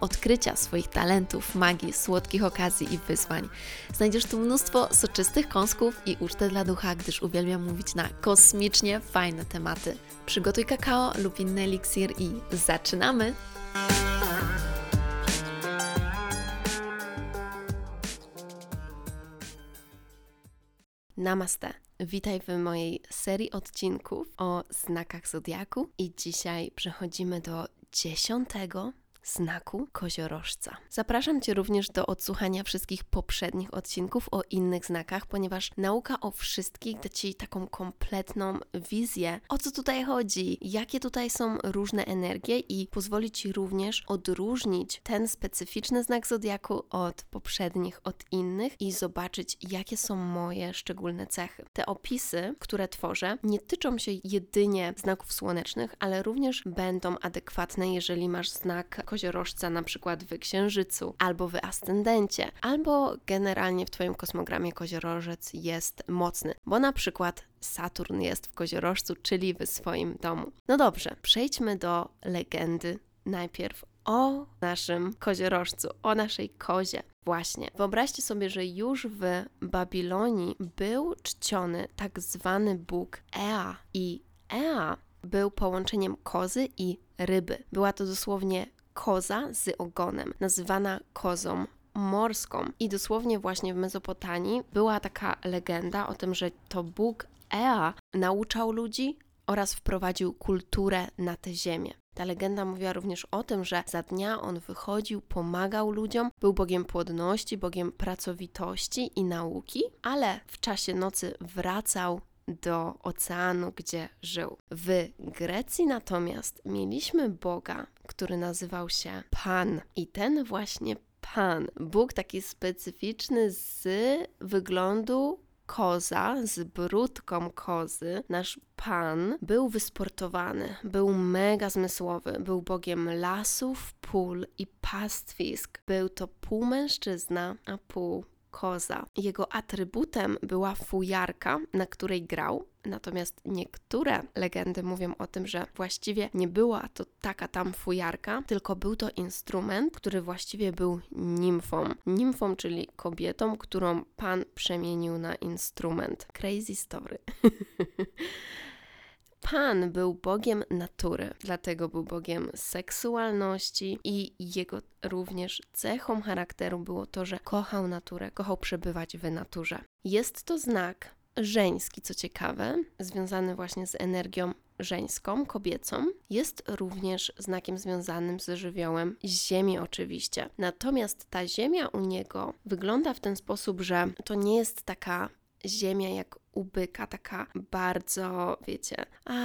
odkrycia swoich talentów, magii, słodkich okazji i wyzwań. Znajdziesz tu mnóstwo soczystych kąsków i ucztę dla ducha, gdyż uwielbiam mówić na kosmicznie fajne tematy. Przygotuj kakao lub inny eliksir i zaczynamy! Namaste. Witaj w mojej serii odcinków o znakach zodiaku i dzisiaj przechodzimy do dziesiątego znaku koziorożca. Zapraszam Cię również do odsłuchania wszystkich poprzednich odcinków o innych znakach, ponieważ nauka o wszystkich da Ci taką kompletną wizję, o co tutaj chodzi, jakie tutaj są różne energie i pozwoli Ci również odróżnić ten specyficzny znak zodiaku od poprzednich, od innych i zobaczyć, jakie są moje szczególne cechy. Te opisy, które tworzę, nie tyczą się jedynie znaków słonecznych, ale również będą adekwatne, jeżeli masz znak koziorożca koziorożca na przykład w księżycu, albo w ascendencie, albo generalnie w Twoim kosmogramie koziorożec jest mocny, bo na przykład Saturn jest w koziorożcu, czyli w swoim domu. No dobrze, przejdźmy do legendy najpierw o naszym koziorożcu, o naszej kozie. Właśnie. Wyobraźcie sobie, że już w Babilonii był czciony tak zwany bóg Ea i Ea był połączeniem kozy i ryby. Była to dosłownie koza z ogonem, nazywana kozą morską. I dosłownie właśnie w Mezopotamii była taka legenda o tym, że to Bóg Ea nauczał ludzi oraz wprowadził kulturę na tę ziemię. Ta legenda mówiła również o tym, że za dnia on wychodził, pomagał ludziom, był bogiem płodności, bogiem pracowitości i nauki, ale w czasie nocy wracał do oceanu, gdzie żył. W Grecji natomiast mieliśmy Boga, który nazywał się Pan. I ten właśnie Pan, Bóg taki specyficzny z wyglądu koza, z brudką kozy, nasz Pan był wysportowany, był mega zmysłowy, był bogiem lasów, pól i pastwisk. Był to pół mężczyzna, a pół koza. Jego atrybutem była fujarka, na której grał. Natomiast niektóre legendy mówią o tym, że właściwie nie była to taka tam fujarka, tylko był to instrument, który właściwie był nimfą. Nimfą, czyli kobietą, którą pan przemienił na instrument. Crazy story. Pan był bogiem natury, dlatego był bogiem seksualności i jego również cechą charakteru było to, że kochał naturę, kochał przebywać w naturze. Jest to znak żeński, co ciekawe, związany właśnie z energią żeńską, kobiecą, jest również znakiem związanym z żywiołem Ziemi, oczywiście. Natomiast ta Ziemia u niego wygląda w ten sposób, że to nie jest taka Ziemia jak u byka, taka bardzo, wiecie, a,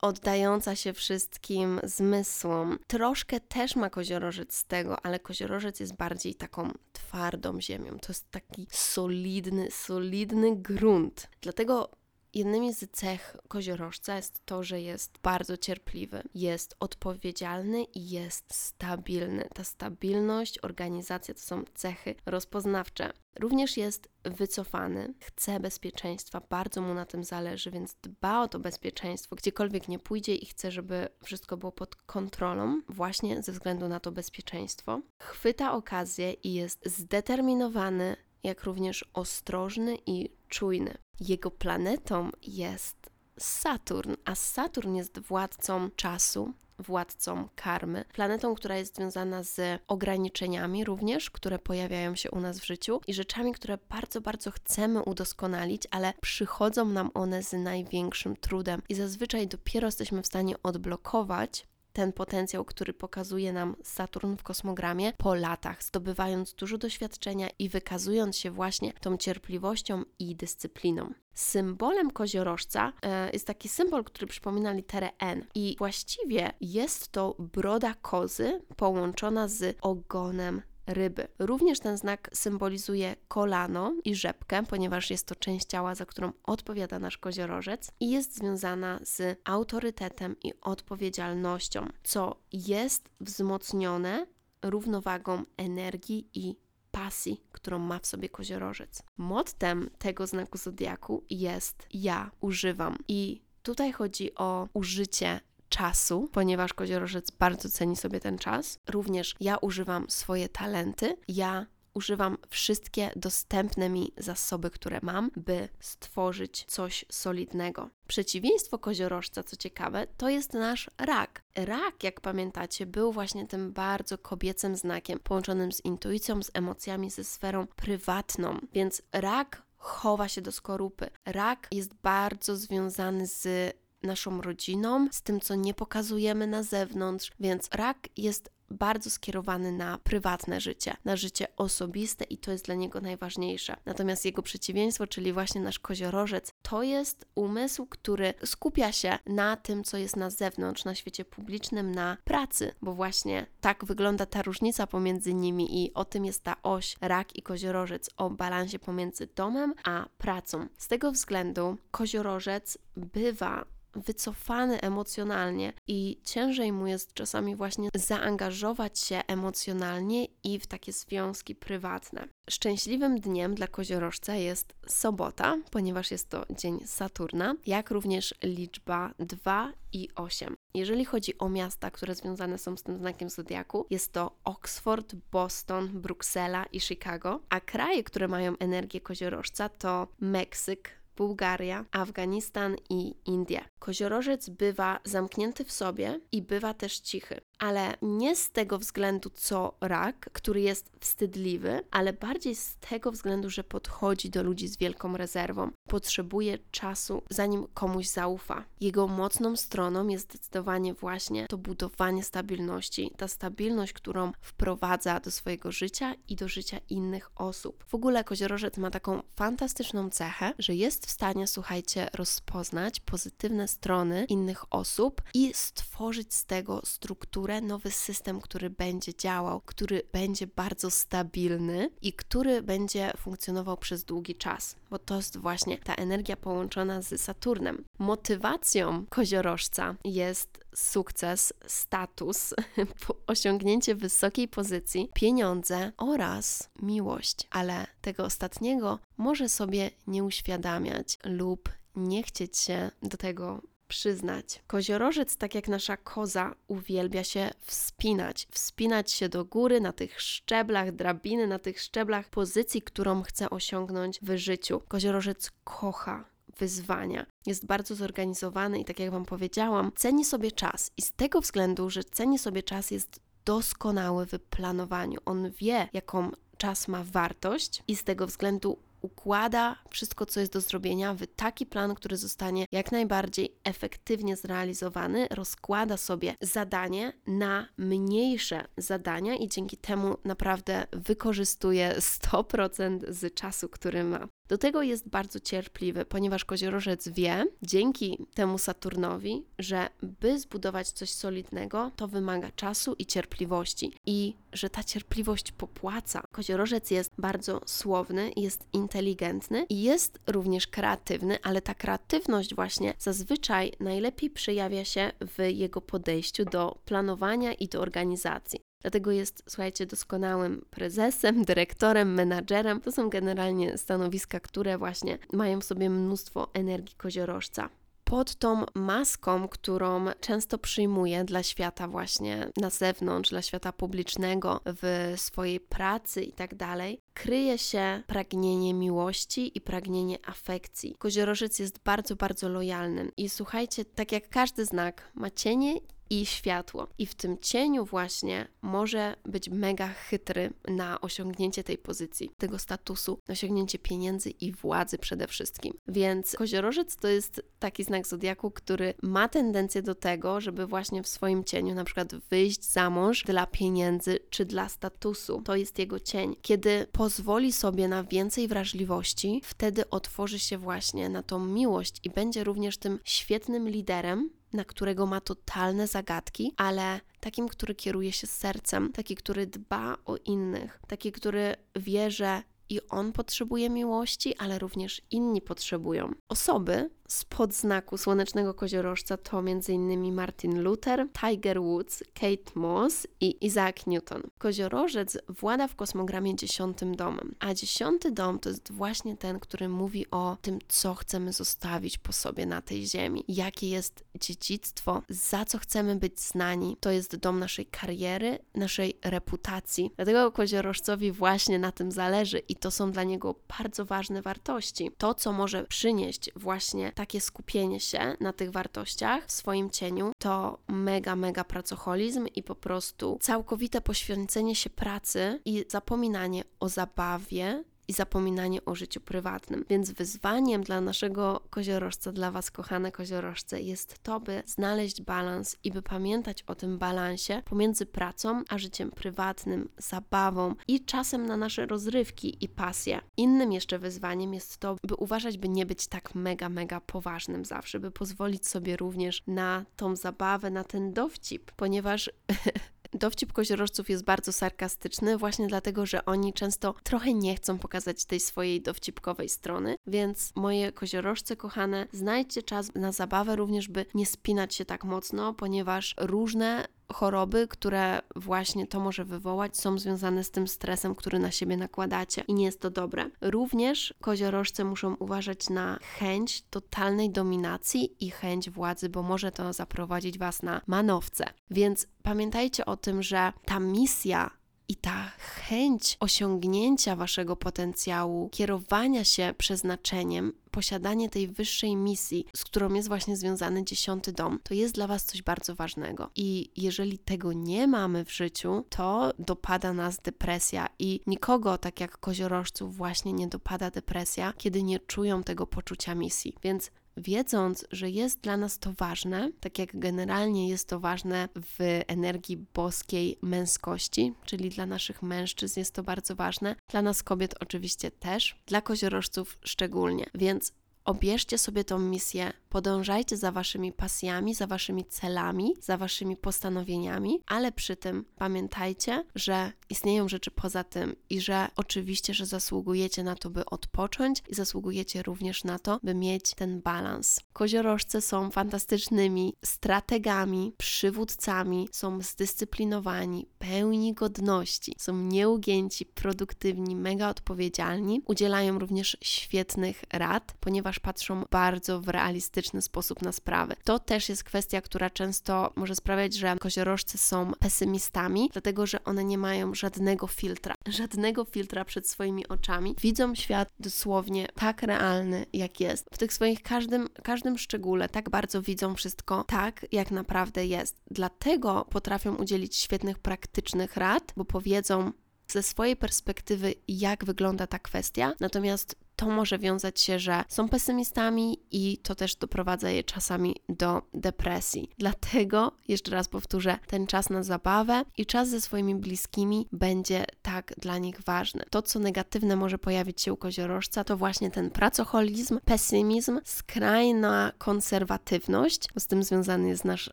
oddająca się wszystkim zmysłom. Troszkę też ma koziorożec z tego, ale koziorożec jest bardziej taką twardą ziemią. To jest taki solidny, solidny grunt. Dlatego Jednymi z cech koziorożca jest to, że jest bardzo cierpliwy, jest odpowiedzialny i jest stabilny. Ta stabilność, organizacja to są cechy rozpoznawcze. Również jest wycofany, chce bezpieczeństwa, bardzo mu na tym zależy, więc dba o to bezpieczeństwo, gdziekolwiek nie pójdzie i chce, żeby wszystko było pod kontrolą, właśnie ze względu na to bezpieczeństwo. Chwyta okazję i jest zdeterminowany, jak również ostrożny i czujny. Jego planetą jest Saturn, a Saturn jest władcą czasu, władcą karmy, planetą, która jest związana z ograniczeniami również, które pojawiają się u nas w życiu i rzeczami, które bardzo, bardzo chcemy udoskonalić, ale przychodzą nam one z największym trudem. I zazwyczaj dopiero jesteśmy w stanie odblokować ten potencjał, który pokazuje nam Saturn w kosmogramie po latach, zdobywając dużo doświadczenia i wykazując się właśnie tą cierpliwością i dyscypliną. Symbolem koziorożca e, jest taki symbol, który przypomina literę N i właściwie jest to broda kozy połączona z ogonem ryby. Również ten znak symbolizuje kolano i rzepkę, ponieważ jest to część ciała, za którą odpowiada nasz koziorożec i jest związana z autorytetem i odpowiedzialnością, co jest wzmocnione równowagą energii i pasji, którą ma w sobie koziorożec. Mottem tego znaku zodiaku jest ja używam i tutaj chodzi o użycie czasu, ponieważ koziorożec bardzo ceni sobie ten czas. Również ja używam swoje talenty, ja używam wszystkie dostępne mi zasoby, które mam, by stworzyć coś solidnego. Przeciwieństwo koziorożca, co ciekawe, to jest nasz rak. Rak, jak pamiętacie, był właśnie tym bardzo kobiecym znakiem, połączonym z intuicją, z emocjami, ze sferą prywatną. Więc rak chowa się do skorupy. Rak jest bardzo związany z naszą rodziną, z tym, co nie pokazujemy na zewnątrz, więc rak jest bardzo skierowany na prywatne życie, na życie osobiste i to jest dla niego najważniejsze. Natomiast jego przeciwieństwo, czyli właśnie nasz koziorożec, to jest umysł, który skupia się na tym, co jest na zewnątrz, na świecie publicznym, na pracy, bo właśnie tak wygląda ta różnica pomiędzy nimi i o tym jest ta oś rak i koziorożec, o balansie pomiędzy domem a pracą. Z tego względu koziorożec bywa wycofany emocjonalnie i ciężej mu jest czasami właśnie zaangażować się emocjonalnie i w takie związki prywatne. Szczęśliwym dniem dla koziorożca jest sobota, ponieważ jest to dzień Saturna, jak również liczba 2 i 8. Jeżeli chodzi o miasta, które związane są z tym znakiem zodiaku, jest to Oxford, Boston, Bruksela i Chicago, a kraje, które mają energię koziorożca to Meksyk, Bułgaria, Afganistan i Indie. Koziorożec bywa zamknięty w sobie i bywa też cichy ale nie z tego względu, co rak, który jest wstydliwy, ale bardziej z tego względu, że podchodzi do ludzi z wielką rezerwą, potrzebuje czasu, zanim komuś zaufa. Jego mocną stroną jest zdecydowanie właśnie to budowanie stabilności, ta stabilność, którą wprowadza do swojego życia i do życia innych osób. W ogóle koziorożec ma taką fantastyczną cechę, że jest w stanie, słuchajcie, rozpoznać pozytywne strony innych osób i stworzyć z tego strukturę, nowy system, który będzie działał, który będzie bardzo stabilny i który będzie funkcjonował przez długi czas, bo to jest właśnie ta energia połączona z Saturnem. Motywacją koziorożca jest sukces, status, osiągnięcie wysokiej pozycji, pieniądze oraz miłość, ale tego ostatniego może sobie nie uświadamiać lub nie chcieć się do tego przyznać. Koziorożec, tak jak nasza koza, uwielbia się wspinać. Wspinać się do góry na tych szczeblach drabiny, na tych szczeblach pozycji, którą chce osiągnąć w życiu. Koziorożec kocha wyzwania. Jest bardzo zorganizowany i tak jak Wam powiedziałam, ceni sobie czas. I z tego względu, że ceni sobie czas, jest doskonały w planowaniu. On wie, jaką czas ma wartość i z tego względu układa wszystko, co jest do zrobienia, w taki plan, który zostanie jak najbardziej efektywnie zrealizowany, rozkłada sobie zadanie na mniejsze zadania i dzięki temu naprawdę wykorzystuje 100% z czasu, który ma. Do tego jest bardzo cierpliwy, ponieważ koziorożec wie, dzięki temu Saturnowi, że by zbudować coś solidnego, to wymaga czasu i cierpliwości i że ta cierpliwość popłaca. Koziorożec jest bardzo słowny, jest inteligentny i jest również kreatywny, ale ta kreatywność właśnie zazwyczaj najlepiej przejawia się w jego podejściu do planowania i do organizacji. Dlatego jest, słuchajcie, doskonałym prezesem, dyrektorem, menadżerem. To są generalnie stanowiska, które właśnie mają w sobie mnóstwo energii koziorożca pod tą maską, którą często przyjmuje dla świata właśnie na zewnątrz, dla świata publicznego, w swojej pracy i tak dalej, kryje się pragnienie miłości i pragnienie afekcji. Koziorożec jest bardzo, bardzo lojalny i słuchajcie, tak jak każdy znak ma cienie i światło. I w tym cieniu właśnie może być mega chytry na osiągnięcie tej pozycji, tego statusu, osiągnięcie pieniędzy i władzy przede wszystkim. Więc koziorożec to jest taki znak zodiaku, który ma tendencję do tego, żeby właśnie w swoim cieniu na przykład wyjść za mąż dla pieniędzy czy dla statusu. To jest jego cień. Kiedy pozwoli sobie na więcej wrażliwości, wtedy otworzy się właśnie na tą miłość i będzie również tym świetnym liderem, na którego ma totalne zagadki, ale takim, który kieruje się sercem, taki, który dba o innych, taki, który wie, że i on potrzebuje miłości, ale również inni potrzebują. Osoby spod znaku słonecznego koziorożca to m.in. Martin Luther, Tiger Woods, Kate Moss i Isaac Newton. Koziorożec włada w kosmogramie dziesiątym domem, a dziesiąty dom to jest właśnie ten, który mówi o tym, co chcemy zostawić po sobie na tej ziemi, jakie jest dziedzictwo, za co chcemy być znani. To jest dom naszej kariery, naszej reputacji. Dlatego koziorożcowi właśnie na tym zależy i to są dla niego bardzo ważne wartości. To, co może przynieść właśnie takie skupienie się na tych wartościach w swoim cieniu, to mega, mega pracoholizm i po prostu całkowite poświęcenie się pracy i zapominanie o zabawie, i zapominanie o życiu prywatnym. Więc wyzwaniem dla naszego koziorożca, dla Was, kochane koziorożce, jest to, by znaleźć balans i by pamiętać o tym balansie pomiędzy pracą a życiem prywatnym, zabawą i czasem na nasze rozrywki i pasje. Innym jeszcze wyzwaniem jest to, by uważać, by nie być tak mega, mega poważnym zawsze, by pozwolić sobie również na tą zabawę, na ten dowcip, ponieważ Dowcip koziorożców jest bardzo sarkastyczny, właśnie dlatego, że oni często trochę nie chcą pokazać tej swojej dowcipkowej strony, więc moje koziorożce kochane, znajdźcie czas na zabawę również, by nie spinać się tak mocno, ponieważ różne choroby, które właśnie to może wywołać, są związane z tym stresem, który na siebie nakładacie i nie jest to dobre. Również koziorożce muszą uważać na chęć totalnej dominacji i chęć władzy, bo może to zaprowadzić Was na manowce. Więc pamiętajcie o tym, że ta misja i ta chęć osiągnięcia waszego potencjału, kierowania się przeznaczeniem, posiadanie tej wyższej misji, z którą jest właśnie związany dziesiąty dom, to jest dla was coś bardzo ważnego. I jeżeli tego nie mamy w życiu, to dopada nas depresja i nikogo, tak jak koziorożców, właśnie nie dopada depresja, kiedy nie czują tego poczucia misji. Więc wiedząc, że jest dla nas to ważne, tak jak generalnie jest to ważne w energii boskiej męskości, czyli dla naszych mężczyzn jest to bardzo ważne, dla nas kobiet oczywiście też, dla koziorożców szczególnie. Więc obierzcie sobie tą misję podążajcie za waszymi pasjami, za waszymi celami, za waszymi postanowieniami, ale przy tym pamiętajcie, że istnieją rzeczy poza tym i że oczywiście, że zasługujecie na to, by odpocząć i zasługujecie również na to, by mieć ten balans. Koziorożce są fantastycznymi strategami, przywódcami, są zdyscyplinowani, pełni godności, są nieugięci, produktywni, mega odpowiedzialni, udzielają również świetnych rad, ponieważ patrzą bardzo w realistyczny sposób na sprawy. To też jest kwestia, która często może sprawiać, że koziorożcy są pesymistami, dlatego że one nie mają żadnego filtra, żadnego filtra przed swoimi oczami. Widzą świat dosłownie tak realny, jak jest. W tych swoich każdym, każdym szczególe tak bardzo widzą wszystko tak, jak naprawdę jest. Dlatego potrafią udzielić świetnych, praktycznych rad, bo powiedzą, ze swojej perspektywy, jak wygląda ta kwestia, natomiast to może wiązać się, że są pesymistami i to też doprowadza je czasami do depresji. Dlatego, jeszcze raz powtórzę, ten czas na zabawę i czas ze swoimi bliskimi będzie tak dla nich ważny. To, co negatywne może pojawić się u koziorożca, to właśnie ten pracoholizm, pesymizm, skrajna konserwatywność, bo z tym związany jest nasz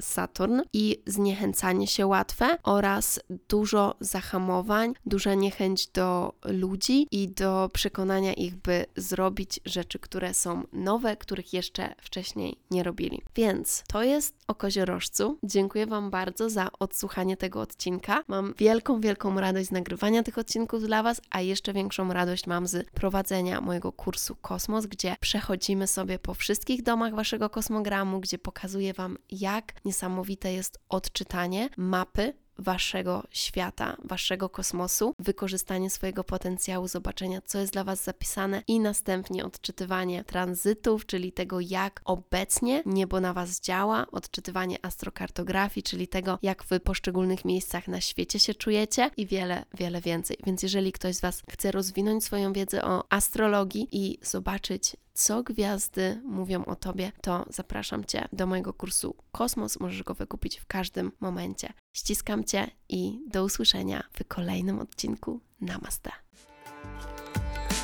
Saturn i zniechęcanie się łatwe oraz dużo zahamowań, duża niechęć do ludzi i do przekonania ich, by zrobić rzeczy, które są nowe, których jeszcze wcześniej nie robili. Więc to jest o koziorożcu. Dziękuję Wam bardzo za odsłuchanie tego odcinka. Mam wielką, wielką radość z nagrywania tych odcinków dla Was, a jeszcze większą radość mam z prowadzenia mojego kursu Kosmos, gdzie przechodzimy sobie po wszystkich domach Waszego kosmogramu, gdzie pokazuję Wam, jak niesamowite jest odczytanie mapy waszego świata, waszego kosmosu, wykorzystanie swojego potencjału, zobaczenia, co jest dla was zapisane i następnie odczytywanie tranzytów, czyli tego, jak obecnie niebo na was działa, odczytywanie astrokartografii, czyli tego, jak w poszczególnych miejscach na świecie się czujecie i wiele, wiele więcej. Więc jeżeli ktoś z was chce rozwinąć swoją wiedzę o astrologii i zobaczyć, co gwiazdy mówią o tobie, to zapraszam cię do mojego kursu Kosmos. Możesz go wykupić w każdym momencie. Ściskam cię i do usłyszenia w kolejnym odcinku. Namaste.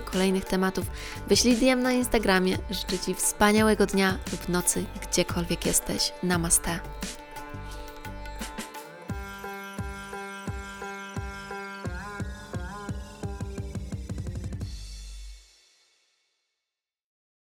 kolejnych tematów, wyślij DM na Instagramie. Życzę Ci wspaniałego dnia lub nocy, gdziekolwiek jesteś. Namaste.